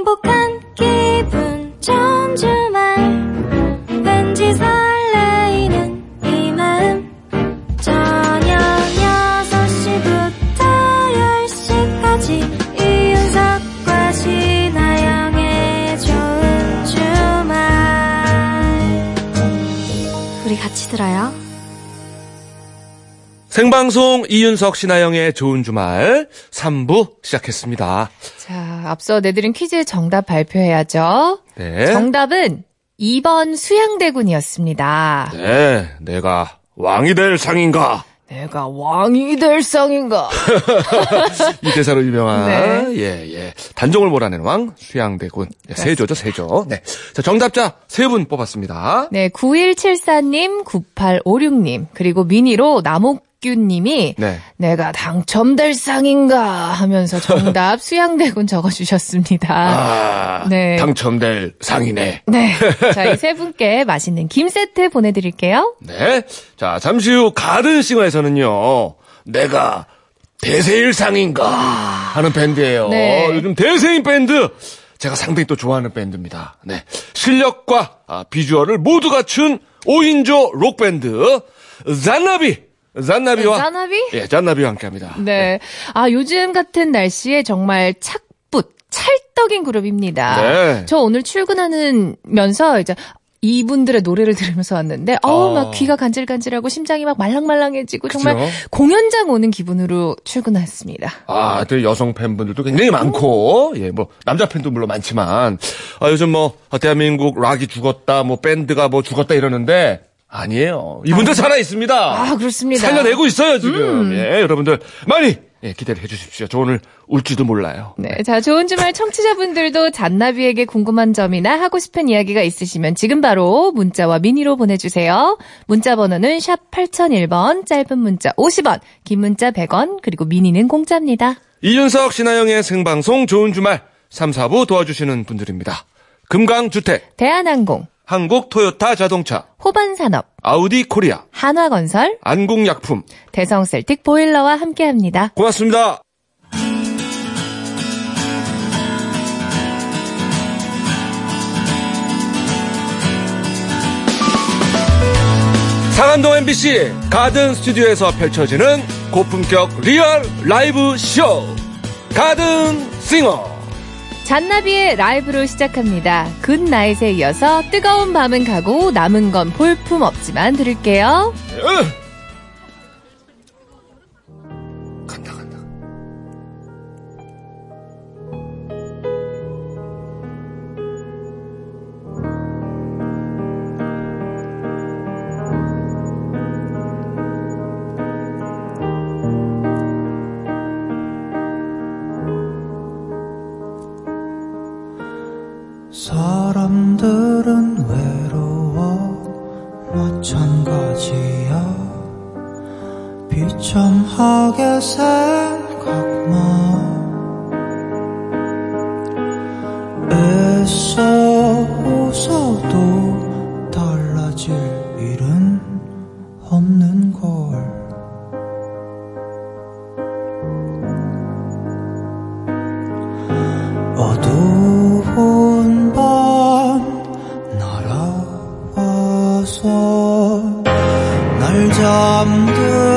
행복한 기분 좋은 주말 생방송 이윤석 신하영의 좋은 주말 3부 시작했습니다. 자, 앞서 내드린 퀴즈의 정답 발표해야죠. 네. 정답은 2번 수양대군이었습니다. 네, 내가 왕이 될 상인가? 내가 왕이 될 상인가? 이 대사로 유명한 네. 예, 예. 단종을 몰아낸 왕 수양대군. 예, 세조죠, 세조. 네. 자, 정답자 세 분 뽑았습니다. 네, 9174님, 9856님, 그리고 미니로 남 옥규님이 네. 내가 당첨될 상인가 하면서 정답 수양대군 적어주셨습니다. 아, 네. 당첨될 상이네. 네. 자, 이 세 분께 맛있는 김 세트 보내드릴게요. 네. 자, 잠시 후 가든싱어에서는요. 내가 대세일상인가 하는 밴드예요. 네. 요즘 대세인 밴드 제가 상당히 또 좋아하는 밴드입니다. 네. 실력과 아, 비주얼을 모두 갖춘 5인조 록 밴드 잔나비 잔나비와 잔나비? 예, 잔나비와 함께합니다. 네. 아, 요즘 같은 날씨에 정말 착붙, 찰떡인 그룹입니다. 네. 저 오늘 출근하면서 이제 이분들의 노래를 들으면서 왔는데, 어우, 아. 막 귀가 간질간질하고 심장이 막 말랑말랑해지고 정말 그죠? 공연장 오는 기분으로 출근했습니다. 아, 또 여성 팬분들도 굉장히 많고, 예, 뭐, 남자 팬도 물론 많지만, 아, 요즘 뭐, 아, 대한민국 락이 죽었다, 뭐, 밴드가 뭐 죽었다 이러는데, 아니에요. 이분들 살아 있습니다. 아, 그렇습니다. 살려내고 있어요, 지금. 예, 여러분들, 많이, 예, 기대를 해주십시오. 저 오늘 울지도 몰라요. 네. 자, 좋은 주말 청취자분들도 잔나비에게 궁금한 점이나 하고 싶은 이야기가 있으시면 지금 바로 문자와 미니로 보내주세요. 문자 번호는 샵 8001번, 짧은 문자 50원, 긴 문자 100원, 그리고 미니는 공짜입니다. 이윤석, 신하영의 생방송 좋은 주말 3, 4부 도와주시는 분들입니다. 금강주택, 대한항공, 한국 토요타 자동차, 호반산업, 아우디 코리아, 한화건설, 안국약품. 대성셀틱 보일러와 함께합니다. 고맙습니다. 상암동 MBC 가든 스튜디오에서 펼쳐지는 고품격 리얼 라이브 쇼 가든 싱어 잔나비의 라이브로 시작합니다. 굿나잇에 이어서 뜨거운 밤은 가고 남은 건 볼품 없지만 들을게요. 날 잠들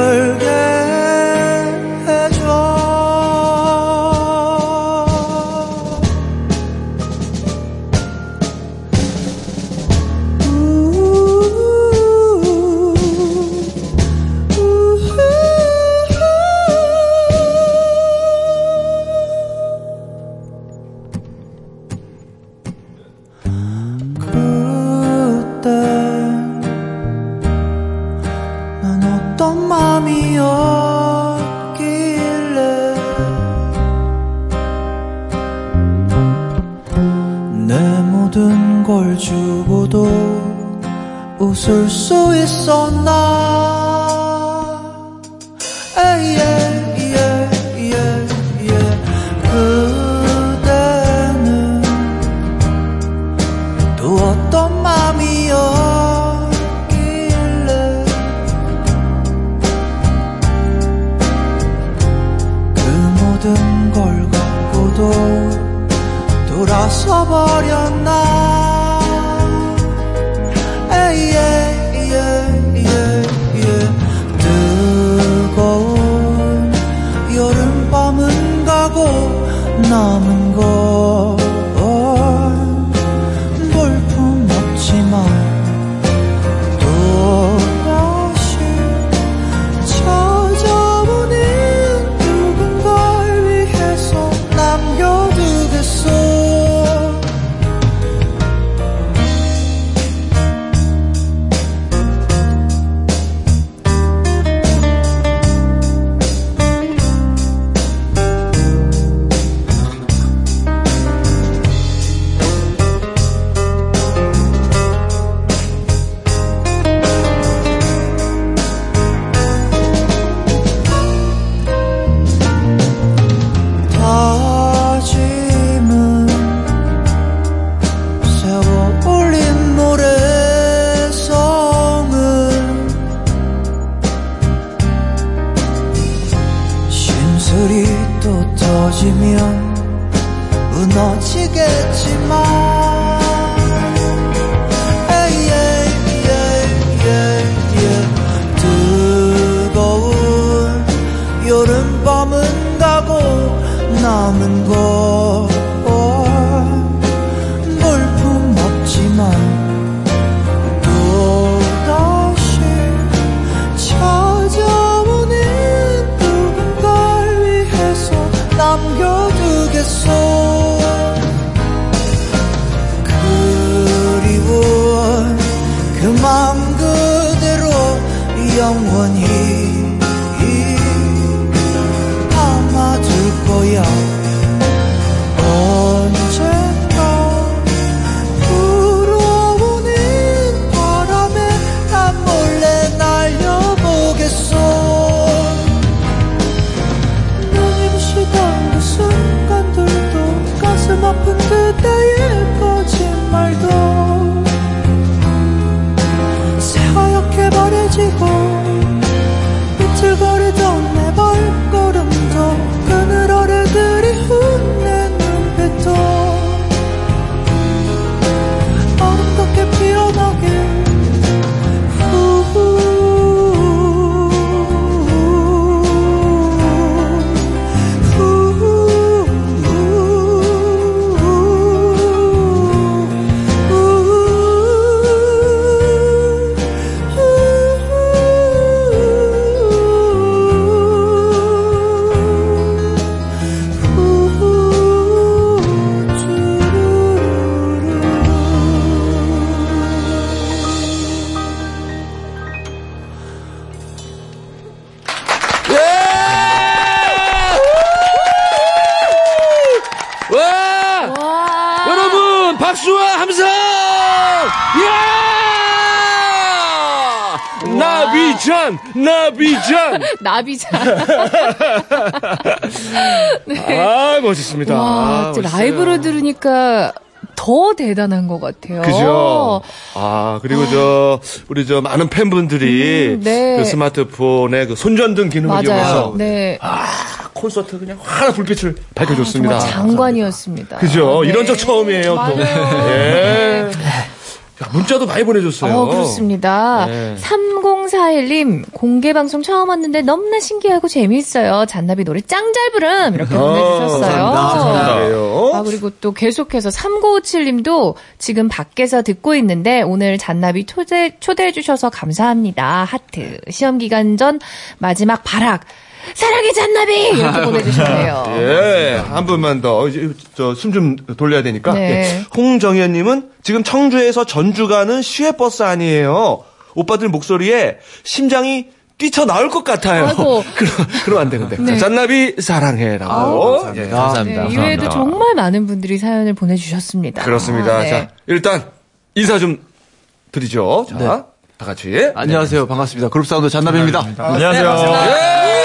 나비자. 아, 멋있습니다. 와, 아. 라이브로 들으니까 더 대단한 것 같아요. 그죠? 아, 그리고 저, 우리 저 많은 팬분들이 음, 네. 그 스마트폰에 그 손전등 기능을 맞아요. 이용해서 네. 아, 콘서트 그냥 환한 불빛을 밝혀줬습니다. 아, 장관이었습니다. 그죠? 네. 이런 적 처음이에요, 또. 맞아요. 예. 야, 문자도 많이 보내줬어요. 어, 그렇습니다. 네. 3041님, 공개 방송 처음 왔는데 너무나 신기하고 재미있어요. 잔나비 노래 짱 잘 부름! 이렇게 보내주셨어요. 감사합니다. 아, 그리고 또 계속해서 3957님도 지금 밖에서 듣고 있는데 오늘 잔나비 초대, 초대해주셔서 감사합니다. 하트. 시험 기간 전 마지막 발악. 사랑해 잔나비! 이렇게 보내주셨네요. 예, 한 분만 더, 저, 숨 좀 돌려야 되니까. 네. 예. 홍정현님은 지금 청주에서 전주 가는 시외버스 아니에요. 오빠들 목소리에 심장이 뛰쳐나올 것 같아요. 아이고. 그럼, 그럼 안 되는데. 네. 자, 잔나비 사랑해라고. 예. 감사합니다. 네, 이외에도 정말 많은 분들이 사연을 보내주셨습니다. 그렇습니다. 아, 네. 자, 일단, 인사 좀 드리죠. 자, 네. 다 같이. 안녕하세요. 반갑습니다. 그룹 사운드 잔나비입니다. 안녕하세요. 예, 반갑습니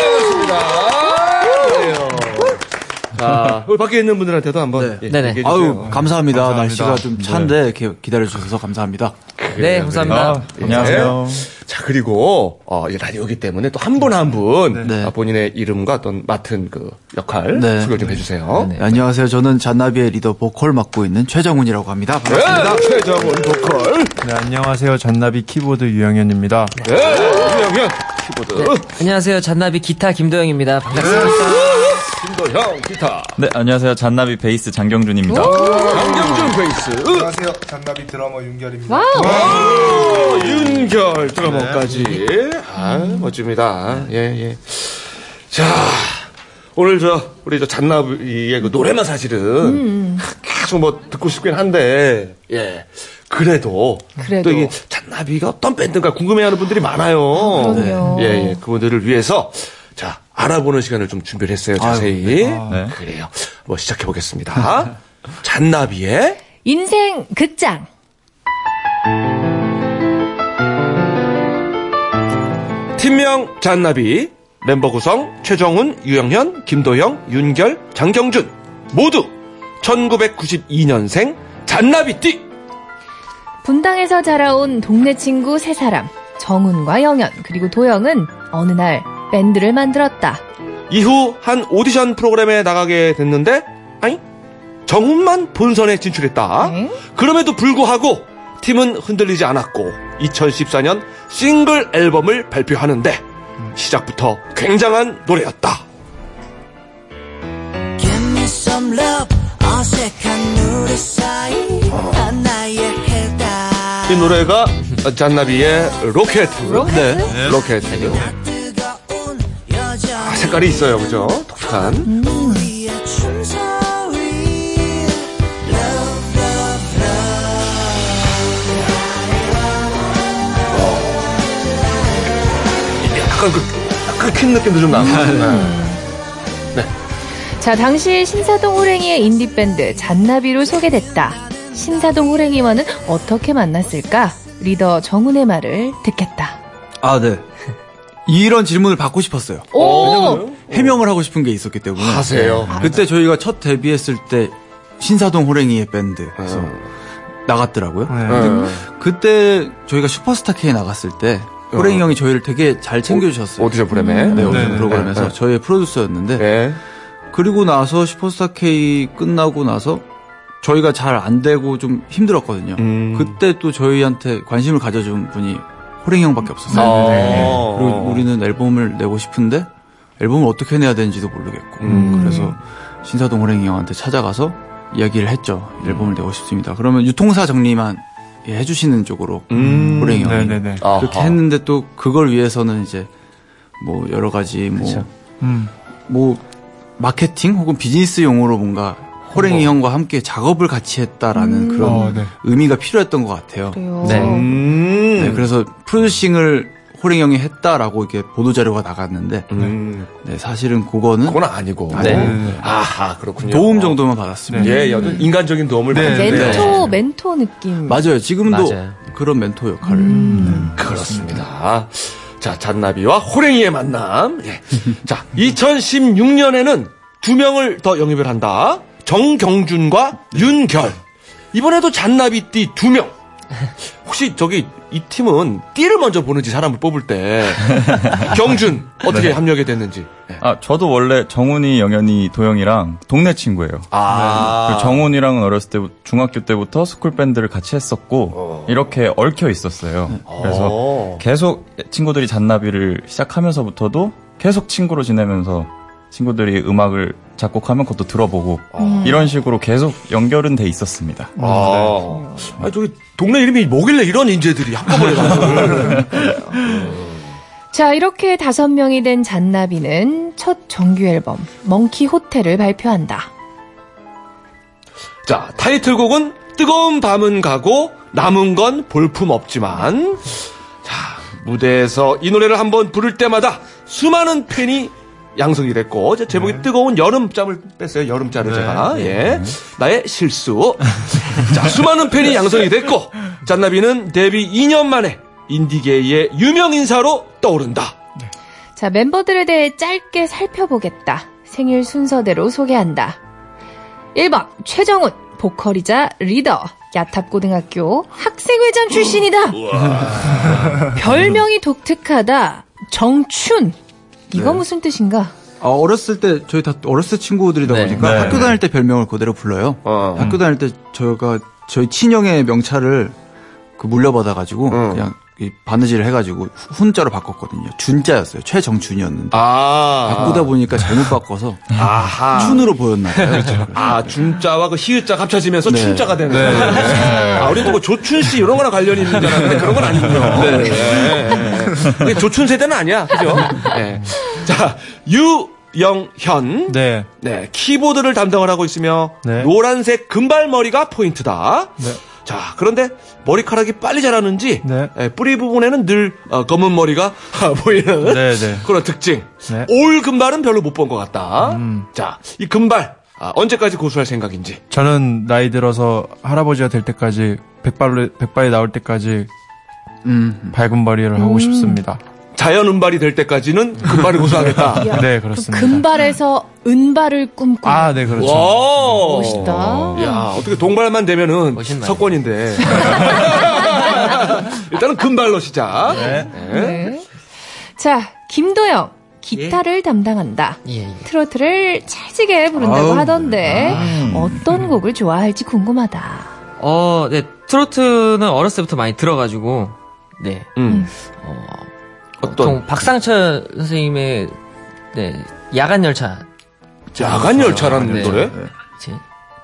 자, 우리 밖에 있는 분들한테도 한번 네. 예, 네네. 얘기해 주세요. 아유, 감사합니다. 감사합니다. 날씨가 좀 찬데 이렇게 기다려 주셔서 감사합니다. 네, 감사합니다. 예. 안녕하세요. 자, 그리고, 어, 이 라디오기 때문에 또 한 분 한 분, 네. 아, 본인의 이름과 어떤 맡은 그 역할 네. 소개 좀 해주세요. 네, 안녕하세요. 저는 잔나비의 리더 보컬 맡고 있는 최정훈이라고 합니다. 반갑습니다. 네, 최정훈 보컬. 네, 안녕하세요. 잔나비 키보드 유영현입니다. 네, 유영현 키보드. 안녕하세요. 잔나비 기타 김도영입니다. 반갑습니다. 김도형 기타. 네, 안녕하세요. 잔나비 베이스 장경준입니다. 강경준 베이스. 안녕하세요. 잔나비 드러머 윤결입니다. 어, 윤결 드러머까지. 아, 멋집니다. 예, 예. 자, 오늘 저, 우리 저 잔나비의 그 노래만 사실은 계속 뭐 듣고 싶긴 한데, 예. 그래도, 그래도. 또 이게 잔나비가 어떤 밴드인가 궁금해하는 분들이 많아요. 그럼요. 예, 예. 그분들을 위해서 자, 알아보는 시간을 좀 준비를 했어요. 자세히. 네. 그래요. 뭐 시작해 보겠습니다. 잔나비의 인생 극장. 팀명 잔나비 멤버 구성 최정훈, 유영현, 김도영, 윤결, 장경준 모두 1992년생 잔나비띠 분당에서 자라온 동네 친구 세 사람. 정훈과 영현, 그리고 도영은 어느 날 밴드를 만들었다. 이후 한 오디션 프로그램에 나가게 됐는데 아니 정훈만 본선에 진출했다. 네. 그럼에도 불구하고 팀은 흔들리지 않았고 2014년 싱글 앨범을 발표하는데 시작부터 굉장한 노래였다. Give me some love 어색한 우리 사이 이 노래가 잔나비의 로켓. 로켓? 네. 로켓. 아, 색깔이 있어요. 그죠? 독특한. love 약간 그, 약간 퀸 느낌도 좀 나고. 네. 자, 당시 신사동 호랭이의 인디밴드 잔나비로 소개됐다. 신사동 호랭이와는 어떻게 만났을까? 리더 정훈의 말을 듣겠다. 아, 네. 이런 질문을 받고 싶었어요. 오! 해명을 하고 싶은 게 있었기 때문에. 하세요. 그때 저희가 첫 데뷔했을 때 신사동 호랭이의 밴드에서 나갔더라고요. 네. 그때 저희가 슈퍼스타 K 나갔을 때 호랭이 형이 저희를 되게 잘 챙겨주셨어요. 오디션 프로그램에. 네, 오디션 네, 네. 프로그램에서 네. 저희의 프로듀서였는데 네. 그리고 나서 슈퍼스타 K 끝나고 나서 저희가 잘 안 되고 좀 힘들었거든요. 음. 그때 또 저희한테 관심을 가져준 분이 호랭이 형밖에 없었어요. 어. 그리고 우리는 앨범을 내고 싶은데 앨범을 어떻게 내야 되는지도 모르겠고 음. 그래서 신사동 호랭이 형한테 찾아가서 이야기를 했죠. 앨범을 내고 싶습니다. 그러면 유통사 정리만 예, 해주시는 쪽으로 음. 호랭이 형이 네네네. 그렇게 아하. 했는데 또 그걸 위해서는 이제 뭐 여러 가지 뭐 음. 뭐 마케팅 혹은 비즈니스 용어로 뭔가 호랭이 형과 함께 작업을 같이 했다라는 그런 어, 네. 의미가 필요했던 것 같아요. 그래요. 네. 음. 네, 그래서 프로듀싱을 호랭이 형이 했다라고 이렇게 보도 자료가 나갔는데 음. 네, 사실은 그거는 그건 아니고. 네. 아하, 그렇군요. 도움 정도만 받았습니다. 예, 여튼 인간적인 도움을 네, 받는 네. 멘토, 멘토 느낌. 맞아요. 지금도 맞아요. 그런 멘토 역할을. 음. 그렇습니다. 자, 잔나비와 호랭이의 만남. 예. 자, 2016년에는 두 명을 더 영입을 한다. 정경준과 윤결. 이번에도 잔나비띠 두 명. 혹시 저기 이 팀은 띠를 먼저 보는지 사람을 뽑을 때 경준 어떻게 합류하게 됐는지. 아, 저도 원래 정훈이, 영현이, 도영이랑 동네 친구예요. 아, 정훈이랑은 어렸을 때 중학교 때부터 스쿨 밴드를 같이 했었고 이렇게 얽혀 있었어요. 그래서 어. 계속 친구들이 잔나비를 시작하면서부터도 계속 친구로 지내면서 친구들이 음악을 작곡하면 그것도 들어보고 이런 식으로 계속 연결은 돼 있었습니다. 아, 아니, 저기 동네 이름이 뭐길래 이런 인재들이 한꺼번에 나를. 자, 이렇게 다섯 명이 된 잔나비는 첫 정규 앨범, Monkey Hotel을 발표한다. 자, 타이틀곡은 뜨거운 밤은 가고 남은 건 볼품 없지만 자, 무대에서 이 노래를 한번 부를 때마다 수많은 팬이 양성이 됐고 이제 제목이 뜨거운 여름잠을 뺐어요. 여름잠을 제가. 예. 나의 실수. 자, 수많은 팬이 양성이 됐고 잔나비는 데뷔 2년 만에 인디게이의 유명 인사로 떠오른다. 자, 멤버들에 대해 짧게 살펴보겠다. 생일 순서대로 소개한다. 1번, 최정훈, 보컬이자 리더. 야탑고등학교 학생회장 출신이다. 별명이 독특하다. 정춘. 이거 무슨 뜻인가? 아, 어렸을 때 저희 다 어렸을 때 친구들이다 네. 보니까 네. 학교 다닐 때 별명을 그대로 불러요. 어. 학교 다닐 때 저희가 저희 친형의 명찰을 그 물려받아가지고 응. 그냥 이 바느질을 해가지고 훈자로 바꿨거든요. 준자였어요. 최정춘이었는데 아. 바꾸다 보니까 잘못 바꿔서 아하. 춘으로 보였나 봐요. 아, 준자와 그 히읗자 합쳐지면서 네. 춘자가 되는 거예요. 아, 우리도 뭐 조춘 씨 이런 거랑 관련이 있는 줄 알았는데 그런 건 아니군요. 네. 네. 조춘 세대는 아니야. 그죠? 네. 자, 유영현. 네. 네, 키보드를 담당을 하고 있으며 네. 노란색 금발머리가 포인트다. 네. 자, 그런데 머리카락이 빨리 자라는지 네. 예, 뿌리 부분에는 늘 어, 검은 머리가 보이는 네, 네. 그런 특징. 네. 올 금발은 별로 못 본 것 같다. 음. 자, 이 금발 아, 언제까지 고수할 생각인지. 저는 나이 들어서 할아버지가 될 때까지 백발로 백발이 나올 때까지 음. 밝은 머리를 하고 싶습니다. 자연 은발이 될 때까지는 금발을 고수하겠다. 야, 네, 그렇습니다. 금발에서 은발을 꿈꾸는 아, 네, 그렇죠. 와, 멋있다. 야, 어떻게 동발만 되면은 멋있나요? 석권인데. 일단은 금발로 시작. 네. 네. 자, 김도영. 기타를 담당한다. 예, 예. 트로트를 찰지게 부른다고 아우, 하던데 어떤 곡을 좋아할지 궁금하다. 어, 네, 트로트는 어렸을 때부터 많이 들어가지고, 네. 음. 어, 어떤 보통 박상철 선생님의, 네, 야간 열차. 야간 열차라는 네. 노래? 제-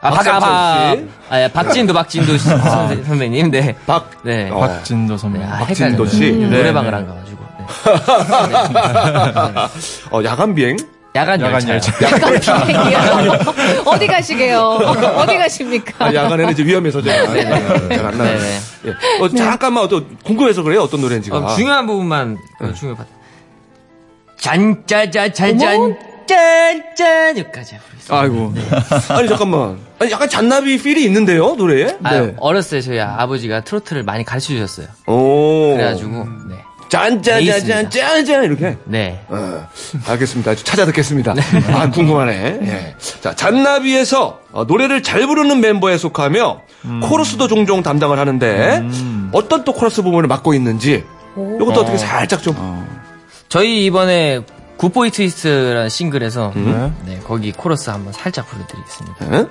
아, 박, 아, 씨? 아, 예, 박진도, 박진도 씨 선생- 선배님, 네. 박 네. 어. 박진도 선배. 네, 아, 박진도. 씨? 음, 네, 노래방을 네. 안 가가지고. 네. 어, 야간 비행? 야간, 야간 열차. 열차. 비행이요. 어디 가시게요? 어디 가십니까? 아, 야간에는 이제 위험해서 제가 잘안 나요. 예. 어, 잠깐만 또 궁금해서 그래요. 어떤 노래인지가. 어, 중요한 부분만 어, 네. 중요 봐. 짠짜자잔짠 짠짠 여기까지 부르겠습니다. 아이고. 아니 잠깐만. 아니 약간 잔나비 필이 있는데요 노래에? 아, 네. 어렸을 때 저희 아버지가 트로트를 많이 가르쳐 주셨어요. 오. 그래가지고 네. 짠짜자잔 짠짠 이렇게. 네. 어, 알겠습니다. 찾아 듣겠습니다. 아, 궁금하네. 예. 자, 잔나비에서 어, 노래를 잘 부르는 멤버에 속하며 코러스도 종종 담당을 하는데 어떤 또 코러스 부분을 맡고 있는지 이것도 어 떻게 살짝 좀. 저희 이번에 Good Boy Twist라는 싱글에서 네. 네, 거기 코러스 한번 살짝 불러드리겠습니다. 예?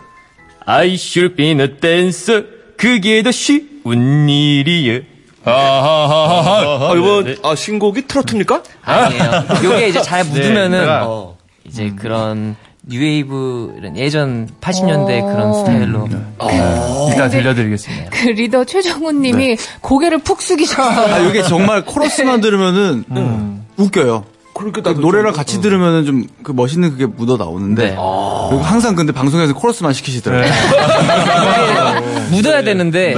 I should be a dancer. 그게 더 쉬운 일이 에요. 아, 이번 아, 신곡이 트로트입니까? 아니에요. 요게 이제 잘 묻으면은 내가- 어, 이제 그런 뉴웨이브 이런 예전 80년대 그런 스타일로 이따 들려드리겠습니다. 그 리더 최정훈 님이 고개를 푹 숙이셔. 아, 이게 정말 코러스만 들으면은 웃겨요. 그러니까 그 좀- 같이 들으면은 좀 그 멋있는 그게 묻어 나오는데 네. 그리고 항상 근데 방송에서 코러스만 시키시더라고요. 묻어야 되는데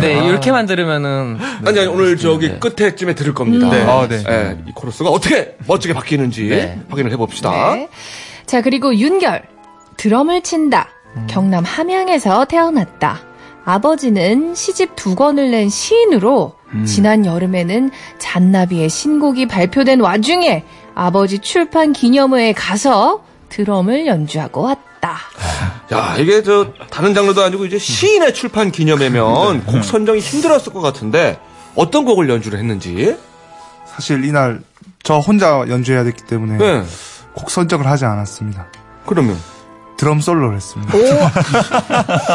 네, 이렇게만 들으면은 아니, 아니, 오늘 저기 끝에쯤에 들을 겁니다. 네. 아, 네. 예, 이 코러스가 어떻게 멋지게 바뀌는지 네. 확인을 해봅시다. 네. 자, 그리고 윤결. 드럼을 친다. 경남 함양에서 태어났다. 아버지는 시집 두 권을 낸 시인으로 지난 여름에는 잔나비의 신곡이 발표된 와중에 아버지 출판 기념회에 가서 드럼을 연주하고 왔 다. 야, 이게 저 다른 장르도 아니고 이제 시인의 출판 기념회면 곡 선정이 힘들었을 것 같은데 어떤 곡을 연주를 했는지. 사실 이날 저 혼자 연주해야 됐기 때문에 네. 곡 선정을 하지 않았습니다. 그러면 드럼 솔로를 했습니다.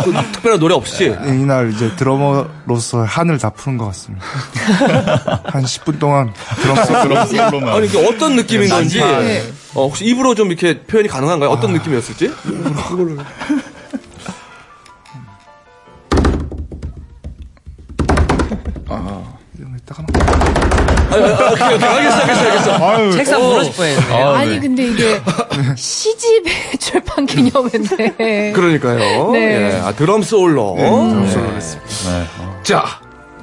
그 특별한 노래 없이 네, 이날 이제 드러머로서 한을 다 푸는 것 같습니다. 한 10분 동안 드럼 솔로 아니 이게 어떤 느낌인 건지 네. 어, 혹시 입으로 좀 이렇게 표현이 가능한가요? 어떤 느낌이었을지? 이따가 아, 아, 오케이, 오케이. 알겠어, 알겠어, 알겠어. 책상 무너질 뻔했네요. 아니, 근데 이게 시집의 출판 기념회인데. 그러니까요. 네. 예, 아, 드럼 솔로. 드럼 솔로 했습니다. 네. 자,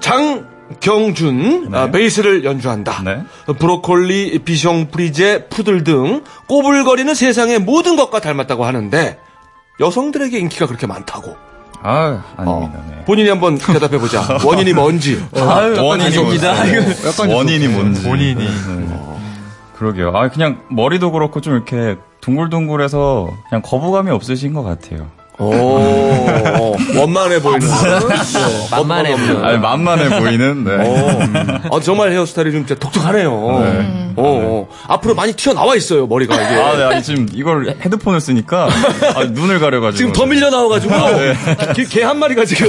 장 경준 아, 베이스를 연주한다. 네. 브로콜리, 비숑, 프리제, 푸들 등 꼬불거리는 세상의 모든 것과 닮았다고 하는데 여성들에게 인기가 그렇게 많다고. 아, 어, 아닙니다. 네. 본인이 한번 대답해 보자. 원인이 뭔지. 원인이 아닙니다. 뭔지. 원인이 뭔지. 본인이. 네. 그러게요. 아, 그냥 머리도 그렇고 좀 이렇게 둥글둥글해서 그냥 거부감이 없으신 것 같아요. 오, 원만해 보이는. 네, 만만해 보이는. 아니, 만만해 보이는, 네. 어, 어, 정말 헤어스타일이 좀 진짜 독특하네요. 어, 어. 앞으로 많이 튀어나와 있어요, 머리가 이게. 아, 네, 아니, 지금 이걸 헤드폰을 쓰니까, 아, 눈을 가려가지고. 지금 더 밀려 나와가지고 개한 마리가 지금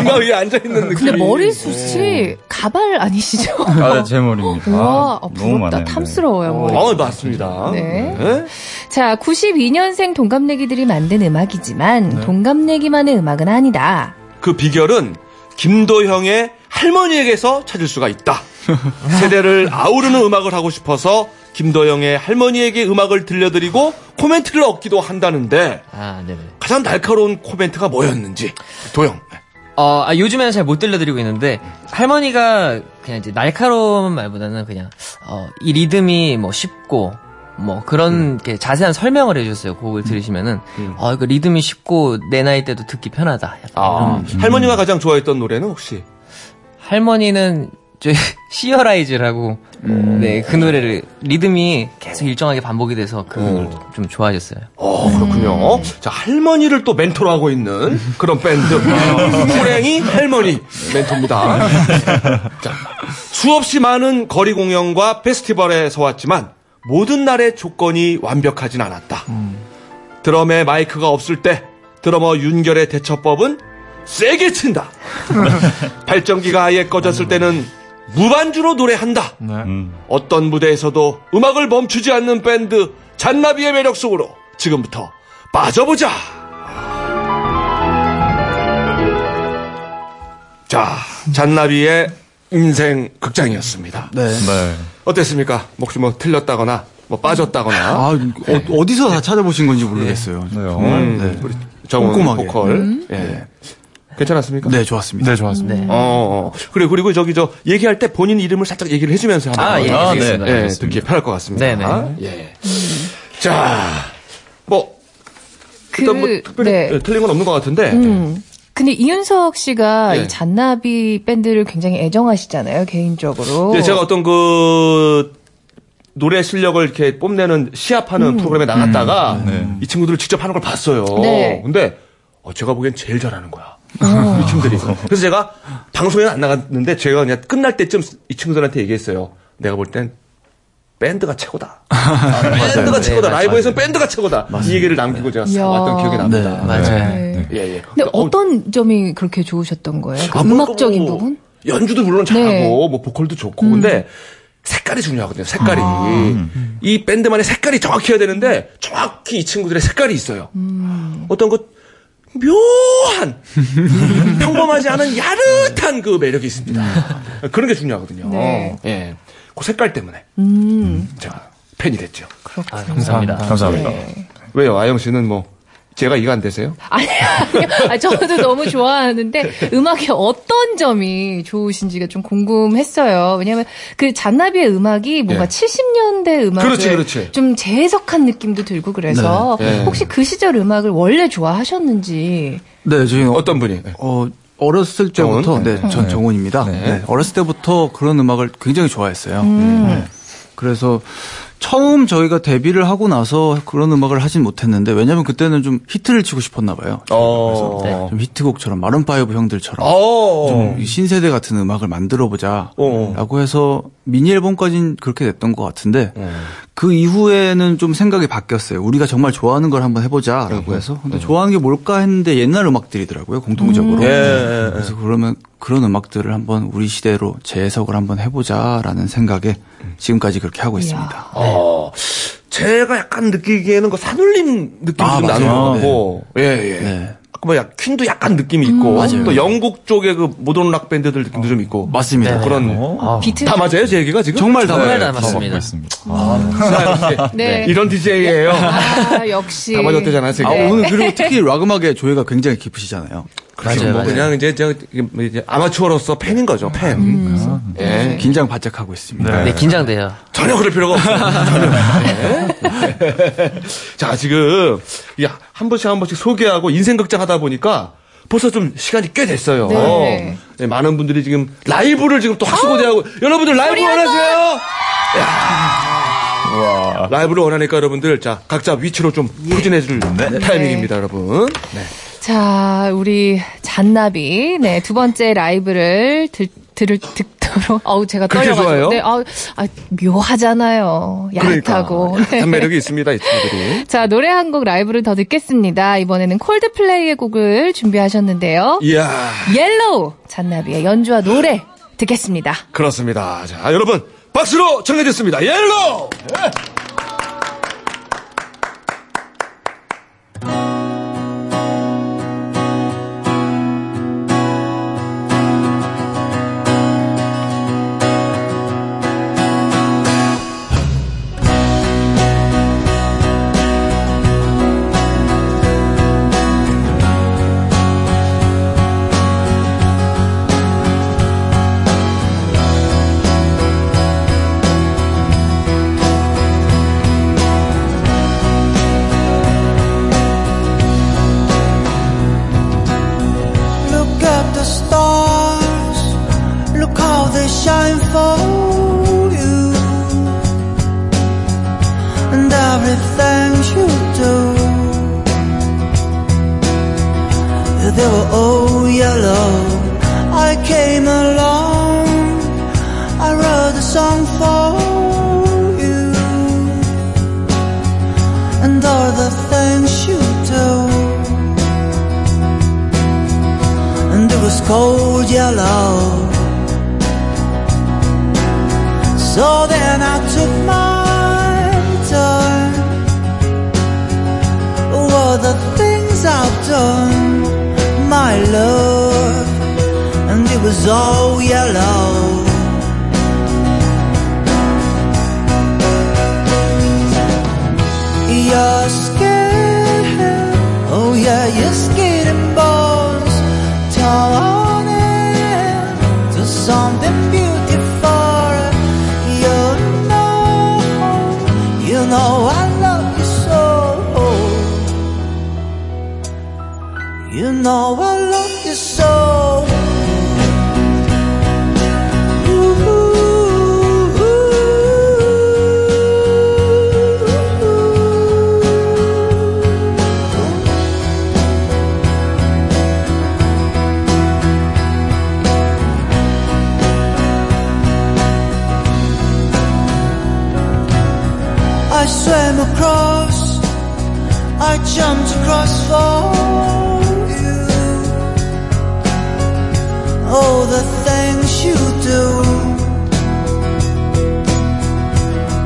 이마 위에 앉아 있는 느낌. 근데 머리숱이 가발 아니시죠? 아, 네, 제 머리입니다. 와, 아, 어, 너무 부럽다. 탐스러워요, 머리. 어, 맞습니다. 네. 네. 자, 92년생 동갑내기들이 만든 음악이지만 네. 동갑내기만의 음악은 아니다. 그 비결은 김도형의 할머니에게서 찾을 수가 있다. 세대를 아우르는 음악을 하고 싶어서 김도영의 할머니에게 음악을 들려드리고 코멘트를 얻기도 한다는데 아, 네네. 가장 날카로운 코멘트가 뭐였는지 도영. 어, 아, 요즘에는 잘 못 들려드리고 있는데, 할머니가 그냥 이제 날카로운 말보다는 그냥, 어, 이 리듬이 뭐 쉽고, 뭐 그런 이렇게 자세한 설명을 해주셨어요. 곡을 들으시면은, 어, 이거 리듬이 쉽고 내 나이 때도 듣기 편하다. 약간 아. 할머니가 가장 좋아했던 노래는 혹시? 할머니는 저희 시어라이즈라고, 네, 그 노래를, 리듬이 계속 일정하게 반복이 돼서 그걸 좀 좋아하셨어요. 어, 그렇군요. 자, 할머니를 또 멘토로 하고 있는 그런 밴드. 호랭이 할머니 멘토입니다. 자, 수없이 많은 거리 공연과 페스티벌에 서 왔지만 모든 날의 조건이 완벽하진 않았다. 드럼에 마이크가 없을 때 드러머 윤결의 대처법은 세게 친다. 발전기가 아예 꺼졌을 때는 무반주로 노래한다. 음. 어떤 무대에서도 음악을 멈추지 않는 밴드 잔나비의 매력 속으로 지금부터 빠져보자. 자, 잔나비의 인생 극장이었습니다. 네. 네. 어땠습니까? 혹시 뭐 틀렸다거나 뭐 빠졌다거나 아, 어, 디서다 찾아보신 건지 모르겠어요. 네요. 음, 네. 우리 꼼꼼하게. 보컬 예. 괜찮았습니까? 네, 좋았습니다. 네, 좋았습니다. 네. 어, 어. 그래 그리고 저기 저 얘기할 때 본인 이름을 살짝 얘기를 해주면서 한번 아, 예, 아, 알겠습니다. 네. 예, 알겠습니다. 듣기 편할 것 같습니다. 네네. 예. 자, 뭐 그, 일단 뭐 특별히 네. 예, 틀린 건 없는 것 같은데. 음. 근데 이윤석 씨가 네. 이 잔나비 밴드를 굉장히 애정하시잖아요, 개인적으로. 근데 제가 어떤 그 노래 실력을 이렇게 뽐내는 시합하는 프로그램에 나갔다가 네. 이 친구들을 직접 하는 걸 봤어요. 네. 근데 어, 제가 보기엔 제일 잘하는 거야. 이 친구들이. 그래서 제가 방송에는 안 나갔는데 제가 그냥 끝날 때쯤 이 친구들한테 얘기했어요. 내가 볼 땐 밴드가 최고다. 아, 밴드가 네, 최고다. 맞아요. 라이브에서는 밴드가 최고다. 이 얘기를 남기고 제가 이야. 왔던 기억이 납니다. 네, 맞아요. 네. 예, 예. 근데 어, 어떤 점이 그렇게 좋으셨던 거예요? 그 아, 뭐, 음악적인 뭐, 부분? 연주도 물론 잘하고 네. 뭐 보컬도 좋고 근데 색깔이 중요하거든요. 색깔이 이 밴드만의 색깔이 정확해야 되는데 정확히 이 친구들의 색깔이 있어요. 어떤 그 묘한 평범하지 않은 야릇한 그 매력이 있습니다. 그런 게 중요하거든요. 네. 예, 그 색깔 때문에 음, 제가 팬이 됐죠. 아, 감사합니다. 감사합니다. 왜요, 아영 씨는 뭐 제가 이가 안 되세요? 아니요, 아니요. 아, 저도 너무 좋아하는데 음악의 어떤 점이 좋으신지가 좀 궁금했어요. 왜냐면 그 잔나비의 음악이 뭔가 예. 70년대 음악을 그렇지, 그렇지. 좀 재해석한 느낌도 들고 그래서 네. 예. 혹시 그 시절 음악을 원래 좋아하셨는지 네, 저희는 어떤 분이? 어, 어렸을 때부터, 정원? 네, 전 정훈입니다. 네. 네, 어렸을 때부터 그런 음악을 굉장히 좋아했어요. 음. 네. 그래서 처음 저희가 데뷔를 하고 나서 그런 음악을 하진 못했는데, 왜냐면 그때는 좀 히트를 치고 싶었나 봐요. 어, 그래서 좀 히트곡처럼, Maroon Five 형들처럼. 어, 좀이 신세대 같은 음악을 만들어 보자. 어. 라고 해서 미니 앨범까지는 그렇게 됐던 것 같은데, 어. 그 이후에는 좀 생각이 바뀌었어요. 우리가 정말 좋아하는 걸 한번 해보자. 음. 라고 해서. 근데 좋아하는 게 뭘까 했는데 옛날 음악들이더라고요. 공통적으로. 예. 그래서 그러면 그런 음악들을 한번 우리 시대로 재해석을 한번 해보자라는 생각에 지금까지 그렇게 하고 있습니다. 어, 제가 약간 느끼기에는 그 산울림 느낌이 아, 좀. 나는 것 같고, 예, 예. 네. 뭐, 약, 퀸도 약간 느낌이 있고, 맞아요. 또 영국 쪽의 그 모던 락 밴드들 느낌도 좀 있고. 맞습니다. 그런. 아, 비트 다 맞아요, 제 얘기가 지금? 정말 다 정말 맞아요. 다 맞습니다. 있습니다. 아, 네. 이런 DJ예요 아, 역시 다 맞았대잖아요, 제가. 아, 오늘 그리고 특히 락 음악에 조예가 굉장히 깊으시잖아요. 그렇죠. 맞아요, 뭐 맞아요. 그냥 이제, 저, 뭐 이제 아마추어로서 팬인 거죠, 팬. 음. 예. 긴장 바짝 하고 있습니다. 네, 긴장돼요. 전혀 그럴 필요가 없어요. 전혀. 네. 자, 지금, 야, 한 번씩 한 번씩 소개하고 인생극장 하다 보니까 벌써 좀 시간이 꽤 됐어요. 네. 네, 많은 분들이 지금 라이브를 지금 또 학수고대하고 여러분들 라이브 원하세요? 야. 라이브를 원하니까 여러분들 자 각자 위치로 좀 포진해 줄 타이밍입니다, 여러분. 네. 자, 우리 잔나비, 네, 두 번째 라이브를 들, 들을, 듣도록, 어우, 제가 떨려가지고. 네, 아, 아, 묘하잖아요. 야릇하고. 그러니까. 네. 한 매력이 있습니다, 이 친구들이. 자, 노래 한 곡 라이브를 더 듣겠습니다. 이번에는 Coldplay의 곡을 준비하셨는데요. 이야, Yellow! 잔나비의 연주와 노래 듣겠습니다. 그렇습니다. 자, 여러분, 박수로 청해듣습니다. Yellow! Look know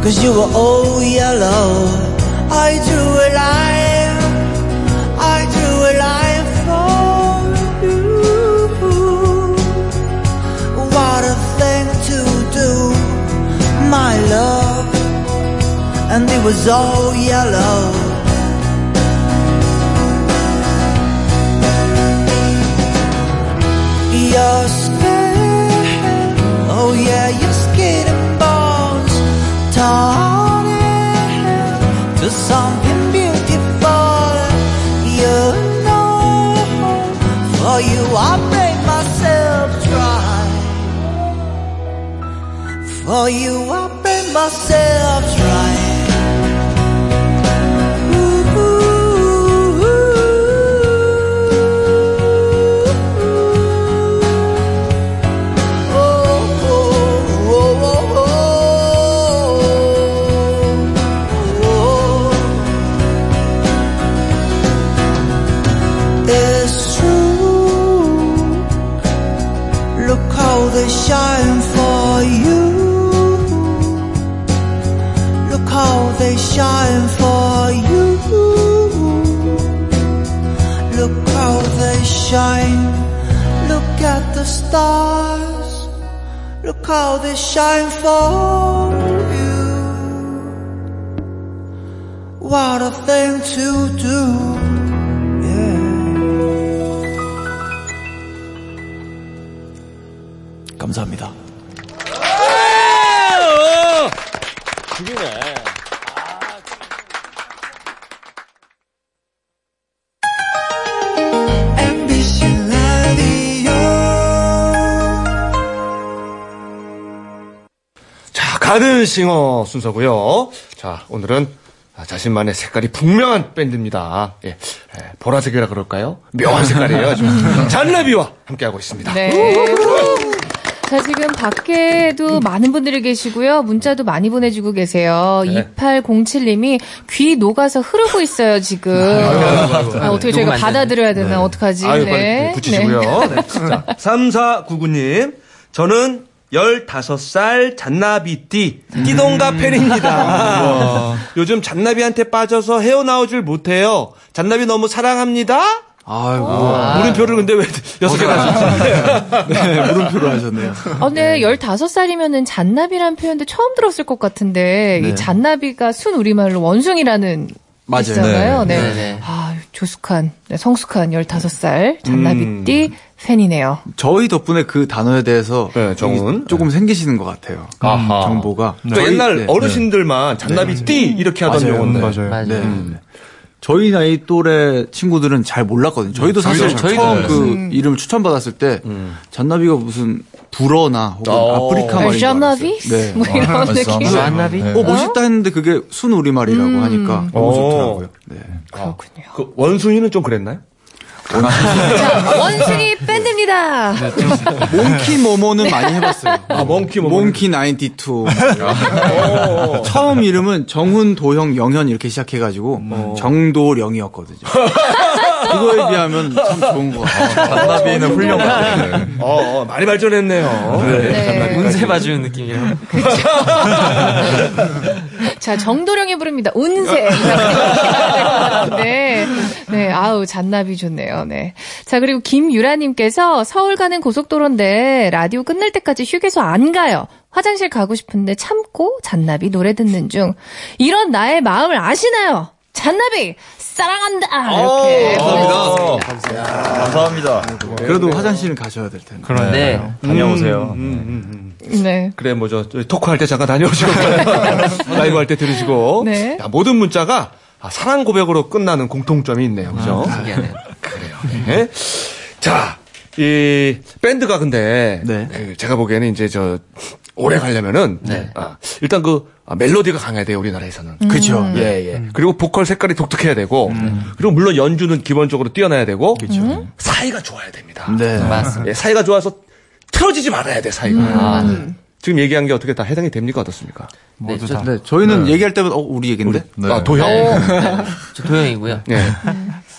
Cause you were all yellow. I drew a line, I drew a line for you. What a thing to do, my love and it was all yellow. Your All you up in myself. Stars. Look how they shine for you. What a thing to do. Yeah. 감사합니다. 죽이네. 가든 싱어 순서고요. 자, 오늘은 아, 자신만의 색깔이 분명한 밴드입니다. 예, 예, 보라색이라 그럴까요? 묘한 색깔이에요. 잔나비와 함께하고 있습니다. 네. 자, 지금 밖에도 많은 분들이 계시고요. 문자도 많이 보내주고 계세요. 네. 2807님이 귀 녹아서 흐르고 있어요, 지금. 아, 어떻게 저희가 녹으면 안 받아들여야 되나, 어떡하지? 아유, 빨리 붙이시고요. 네. 자, 3499님, 저는 15살 잔나비띠, 띠동가 팬입니다. 요즘 잔나비한테 빠져서 헤어나오질 못해요. 잔나비 너무 사랑합니다. 아이고. 물음표를 근데 왜 여섯 개나 하셨지? 네, 물음표로 하셨네요. 어, 네, 15살이면은 잔나비라는 표현도 처음 들었을 것 같은데, 이 네. 잔나비가 순 우리말로 원숭이라는 맞아요. 뜻이잖아요. 네. 네, 네. 아, 조숙한, 네, 성숙한 15살 잔나비띠 팬이네요. 저희 덕분에 그 단어에 대해서 네, 정은. 조금 생기시는 것 같아요. 음, 아하. 정보가. 그러니까 저희- 옛날 네. 어르신들만 잔나비 띠 이렇게 하던. 용어인데. 맞아요. 맞아요. 네. 네. 저희 나이 또래 친구들은 잘 몰랐거든요. 저희도 사실 저희도 잘 처음. 그 이름을 추천받았을 때 잔나비가 무슨 불어나 혹은 어. 아프리카 말인 줄 알았어요. 잔나비? 네. 뭐 이런 느낌. 잔나비? 네. 어 멋있다 했는데 그게 순 우리말이라고 하니까 너무 오. 좋더라고요. 네. 그렇군요. 그 원숭이는 좀 그랬나요? 자, 원숭이 밴드입니다. 몽키 모모는 많이 해봤어요. 아, 몽키 모모. 몽키 92. 처음 이름은 정훈, 도형, 영현 이렇게 시작해가지고 정도령이었거든요. 그거에 비하면 참 좋은 것 같아요. 잔나비는 훌륭하죠. 어, 어, 많이 발전했네요. 네. 운세 봐주는 느낌이라. 자, 정도령이 부릅니다. 운세. 네. 네, 아우, 잔나비 좋네요. 네. 자, 그리고 김유라님께서 서울 가는 고속도로인데 라디오 끝날 때까지 휴게소 안 가요. 화장실 가고 싶은데 참고 잔나비 노래 듣는 중. 이런 나의 마음을 아시나요? 잔나비! 사랑한다! 이렇게. 어, 보내주셨습니다. 감사합니다. 그래도 화장실은 가셔야 될 텐데. 그러네요. 네. 다녀오세요. 네. 그래, 뭐, 저, 저 토크할 때 잠깐 다녀오시고, 라이브 할 때 들으시고. 네. 야, 모든 문자가 아, 사랑 고백으로 끝나는 공통점이 있네요. 그죠? 신기하네요. 그래요. 네. 자, 이, 밴드가 근데, 네. 그 제가 보기에는 이제 저, 오래 가려면은, 아, 일단 그, 아, 멜로디가 강해야 돼요, 우리나라에서는. 그렇죠. 예, 예. 그리고 보컬 색깔이 독특해야 되고, 그리고 물론 연주는 기본적으로 뛰어나야 되고, 사이가 좋아야 됩니다. 네. 맞습니다. 예, 사이가 좋아서 틀어지지 말아야 돼, 사이가. 지금 얘기한 게 어떻게 다 해당이 됩니까? 어떻습니까? 네, 모두 저, 다. 네, 저희는 얘기할 때마다 어, 우리 얘긴데? 네. 아, 도형? 저 도영이고요. 예.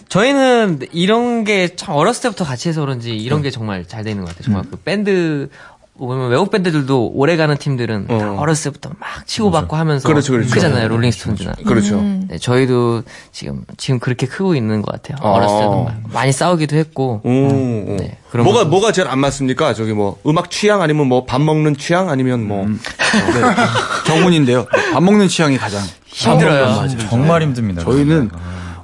저희는 이런 게 참 어렸을 때부터 같이 해서 그런지 이런 게 정말 잘 되는 것 같아요. 정말 그 밴드 보면 외국 밴드들도 오래 가는 팀들은 다 어. 어렸을 때부터 막 치고받고 하면서 그렇죠, 그렇죠. 크잖아요. 롤링스톤즈나. 그렇죠. 네, 저희도 지금 지금 그렇게 크고 있는 것 같아요. 어. 어렸을 때도 막 많이 싸우기도 했고. 오, 오. 네, 그런 뭐가. 뭐가 제일 안 맞습니까? 저기 뭐 음악 취향 아니면 뭐 밥 먹는 취향 아니면 뭐 네. 정훈인데요. 밥 먹는 취향이 가장 힘들어요. 맞아요. 정말 힘듭니다. 저희는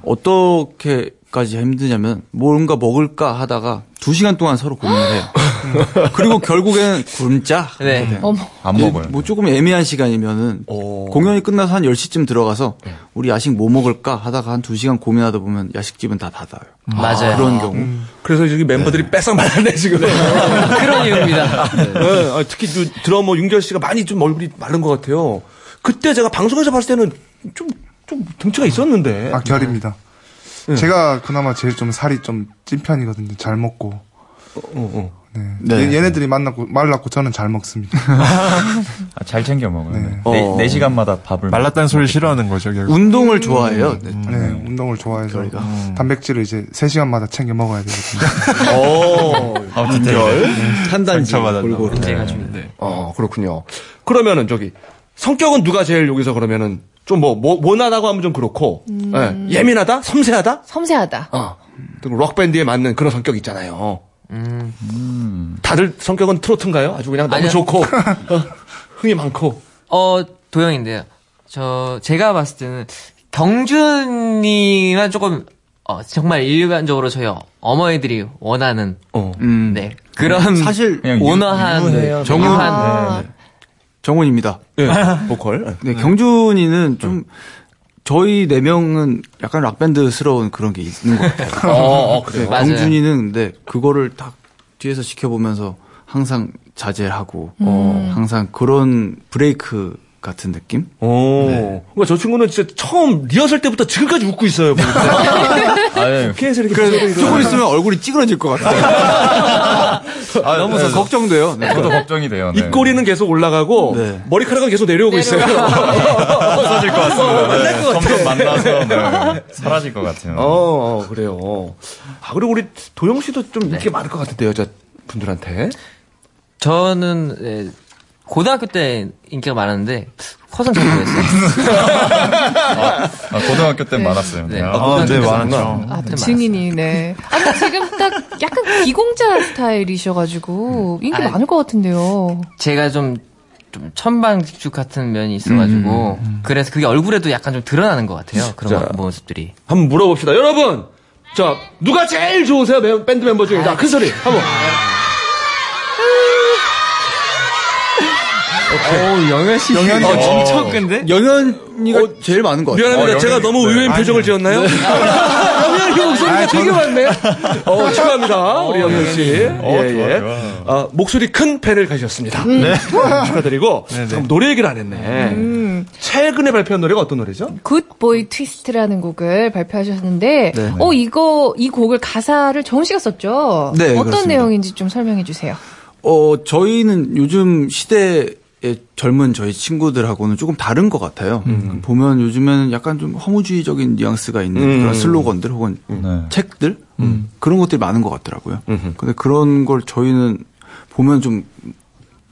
어떻게 까지 힘드냐면 뭔가 먹을까 하다가 두 시간 동안 서로 고민을 해요. 그리고 결국에는 굶자. 네. 돼요. 어머. 안 먹어요. 뭐 조금 애매한 시간이면은 오. 공연이 끝나서 한 10시쯤 들어가서 우리 야식 뭐 먹을까 하다가 한 2시간 고민하다 보면 야식집은 다 닫아요. 맞아요. 그런 경우. 그래서 저기 멤버들이 뺏어 말랐네 지금. 그런 이유입니다. 네, 아, 특히 그 드러머 윤결 씨가 많이 좀 얼굴이 마른 것 같아요. 그때 제가 방송에서 봤을 때는 좀, 좀 등치가 있었는데. 아, 결입니다. 제가 그나마 제일 좀 살이 좀 찐 편이거든요. 잘 먹고. 어, 어. 네. 네. 얘- 얘네들이 만났고 말랐고 저는 잘 먹습니다. 아, 잘 챙겨 먹어요. 네. 네. 어. 네, 시간마다 밥을. 말랐다는 소리 싫어하는 거죠, 결국. 운동을 좋아해요. 네. 네, 운동을 좋아해서 저희가. 단백질을 이제 3시간마다 챙겨 먹어야 되거든요. 어, 아, 진짜. 한 단지 골고루. 네. 어, 그렇군요. 그러면은 저기 성격은 누가 제일 여기서 그러면은 좀뭐 모나다고 하면 좀 그렇고 예, 예민하다, 섬세하다, 섬세하다. 어, 록 밴드에 맞는 그런 성격 있잖아요. 음. 다들 성격은 트로트인가요? 아주 그냥 너무 아니요. 좋고 어, 흥이 많고. 어, 도영인데요. 저, 제가 봤을 때는 경준이만 조금, 어, 정말 일반적으로 저희 어머니들이 원하는, 어. 음. 네. 그런, 사실 그냥 유- 온화한, 유한, 네, 네. 정훈입니다. 예, 보컬. 네, 경준이는 좀 저희 네 명은 약간 락밴드스러운 그런 게 있는 것 같아요. 어, 어, 네, 그래요. 맞아요. 경준이는 근데 그거를 딱 뒤에서 지켜보면서 항상 자제를 하고 어. 항상 그런 브레이크 같은 느낌? 오. 그러니까 저 친구는 진짜 처음 리허설 때부터 지금까지 웃고 있어요. 보니까. 아유, 계속 이렇게 소리를 조금 있으면 얼굴이 찌그러질 것 같아요. 너무 네, 걱정돼요. 네. 저도 걱정이 돼요. 네. 입꼬리는 계속 올라가고 네. 머리카락은 계속 내려오고 있어요. 없어질 것 같습니다. 만날 네, 것. 점점 만나서 네, 사라질 것 같아요. 어, 그래요. 아, 그리고 우리 도영 씨도 좀 인기 많을 것 같은데, 여자 분들한테. 저는 예, 고등학교 때 인기가 많았는데 커서는 잘 모르겠어요. 아, 고등학교 때 네. 많았어요. 네. 네. 아, 아, 네, 때 많았죠. 아, 증인이, 네. 아, 근데 지금 딱 약간 기공자 스타일이셔가지고 인기 아, 많을 것 같은데요. 제가 좀, 좀 천방지축 같은 면이 있어가지고 그래서 그게 얼굴에도 약간 좀 드러나는 것 같아요. 그런 자. 모습들이. 한번 물어봅시다. 여러분! 자, 누가 제일 좋으세요? 멤- 밴드 멤버 중에. 자, 큰 소리. 한번. 오 영현 씨. 영현이 어, 어. 진짜 근데? 영현이가 제일 많은 것 같아요. 미안합니다. 어, 제가 영현이- 너무 의외인 표정을 지었나요? 영현 씨 목소리가 되게 많네. 어, 축하합니다. 우리 영현 씨. 어, 예, 좋아, 예. 좋아. 아, 목소리 큰 팬을 가셨습니다. 네. 축하드리고. 잠깐 노래 얘기를 안 했네. 최근에 발표한 노래가 어떤 노래죠? Good Boy Twist라는 곡을 발표하셨는데, 네. 어, 이거, 이 곡을 가사를 정우 씨가 썼죠? 네, 어떤 그렇습니다. 내용인지 좀 설명해 주세요. 어, 저희는 요즘 시대의 젊은 저희 친구들하고는 조금 다른 것 같아요. 보면 요즘에는 약간 좀 허무주의적인 뉘앙스가 있는 음. 그런 슬로건들 혹은 네. 책들 그런 것들이 많은 것 같더라고요. 근데 그런 걸 저희는 보면 좀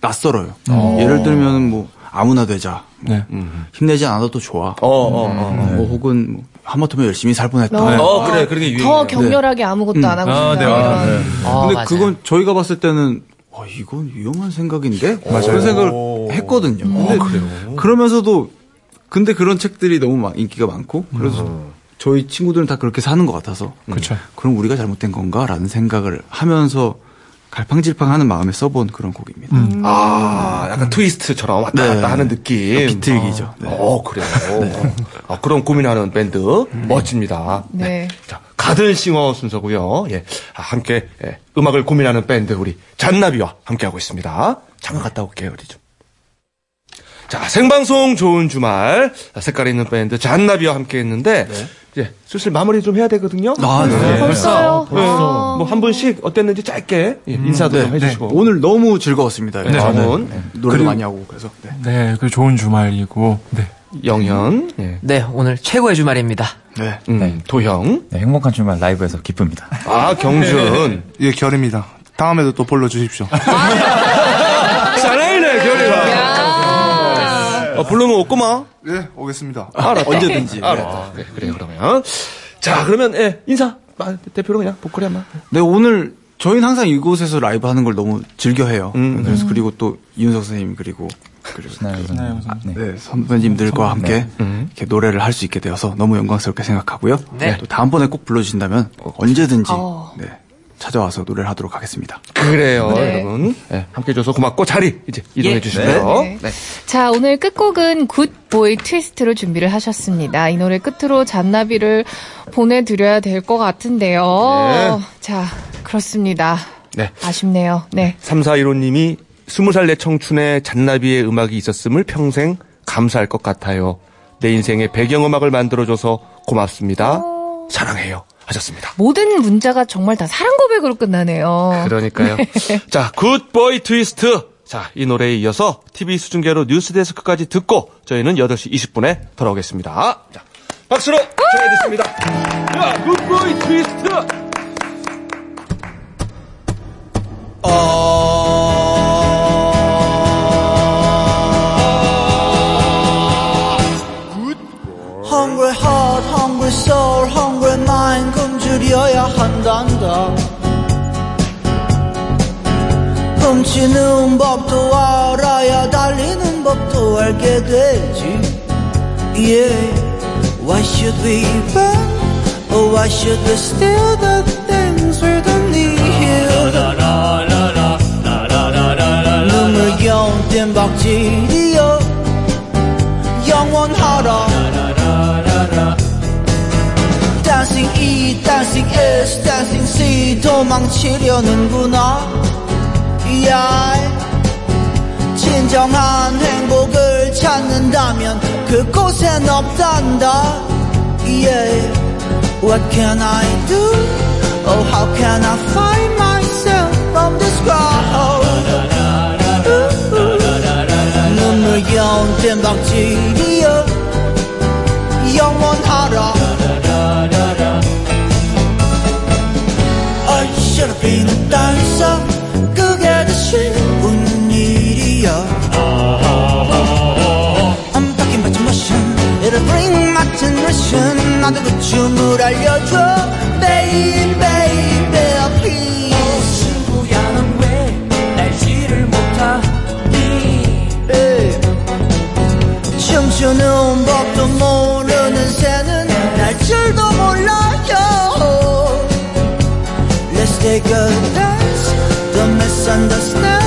낯설어요. 예를 들면 뭐 아무나 되자, 네. 힘내지 않아도 좋아. 어, 어, 어. 뭐 혹은 뭐 하마터면 열심히 살 뻔했다. 어, 어, 그래, 그런 게 유행이에요. 더 격렬하게 아무것도 안 하고 아, 싶다. 네, 맞아요. 이런. 어, 근데 맞아요. 그건 저희가 봤을 때는 어, 이건 위험한 생각인데 그런 생각을 했거든요. 근데 그러면서도 근데 그런 책들이 너무 막 인기가 많고 그래서 저희 친구들은 다 그렇게 사는 것 같아서 그렇죠. 그럼 우리가 잘못된 건가라는 생각을 하면서 갈팡질팡하는 마음에 써본 그런 곡입니다. 아, 약간 트위스트처럼 왔다 네. 갔다 하는 느낌. 비틀기죠. 네. 어, 그래요. 아, 그런 고민하는 밴드. 멋집니다. 네. 자, 가든싱어 순서고요 예. 아, 함께, 예, 음악을 고민하는 밴드, 우리 잔나비와 함께하고 있습니다. 잠깐 갔다 올게요, 우리 좀. 자, 생방송 좋은 주말. 색깔 있는 밴드 잔나비와 함께 했는데, 이제 슬슬 마무리 좀 해야 되거든요. 아, 네. 벌써요? 네. 아. 뭐한 분씩 어땠는지 짧게 예, 인사도 좀 해주시고. 오늘 너무 즐거웠습니다. 네, 저는. 노래도 많이 하고 그래서 네. 네, 그 좋은 주말이고, 네. 영현, 예. 네 오늘 최고의 주말입니다. 네. 음, 도형, 네, 행복한 주말 라이브에서 기쁩니다. 아 경준, 예, 결입니다. 다음에도 또 불러주십시오. 사나이네 결이가. 어, 부르면 없구만. 예, 오겠습니다. 알았다. 언제든지. 알았다. 네, 그래 그러면. 자 그러면 예, 인사. 아, 대표로 그냥 보컬이 한번. 네, 오늘 저희는 항상 이곳에서 라이브 하는 걸 너무 즐겨해요. 음. 그래서 그리고 또 이윤석 선생님 그리고 그리고 신하영 선생님. 네. 네, 선배님들과 함께 이렇게 노래를 할 수 있게 되어서 너무 영광스럽게 생각하고요. 네. 또 다음번에 꼭 불러주신다면 언제든지 어. 네, 찾아와서 노래를 하도록 하겠습니다. 그래요, 네. 여러분. 예, 함께 해줘서 고맙고 자리 이제 이동해 예. 주시고요. 네. 자, 오늘 끝곡은 굿보이 트위스트로 준비를 하셨습니다. 이 노래 끝으로 잔나비를 보내드려야 될 것 같은데요. 네. 자, 그렇습니다. 네. 아쉽네요. 네. 3415님이 20살 내 청춘에 잔나비의 음악이 있었음을 평생 감사할 것 같아요. 내 인생의 배경음악을 만들어줘서 고맙습니다. 사랑해요. 하셨습니다. 모든 문자가 정말 다 사랑 고백으로 끝나네요. 그러니까요. 자, Good Boy Twist. 자, 이 노래에 이어서 TV 수중계로 뉴스데스크까지 듣고 저희는 8시 20분에 돌아오겠습니다. 자, 박수로 청해 듣습니다. 자, Good Boy Twist. Hungry 한단다 훔치는 법도 알아야 달리는 법도 알게 되지 Yeah Why should we run? Or why should we steal the things we don't need? 눈물 겨운 뜀박질이여 영원하라 E, dancing S, dancing C 도망치려는구나 yeah. 진정한 행복을 찾는다면 그곳엔 없단다 yeah. What can I do? Oh how can I find myself from this crowd 눈물 겨운 땜박질이여 영원 should have been a dancer 그게 더 쉬운 일이야 I'm talking about emotion It'll bring my generation 나도 그 춤을 알려줘 Baby baby please 친구야 넌왜 날지를 못하니 Hey. 춤추는 법도 모르는 새는 날 줄도 take a dance Don't misunderstand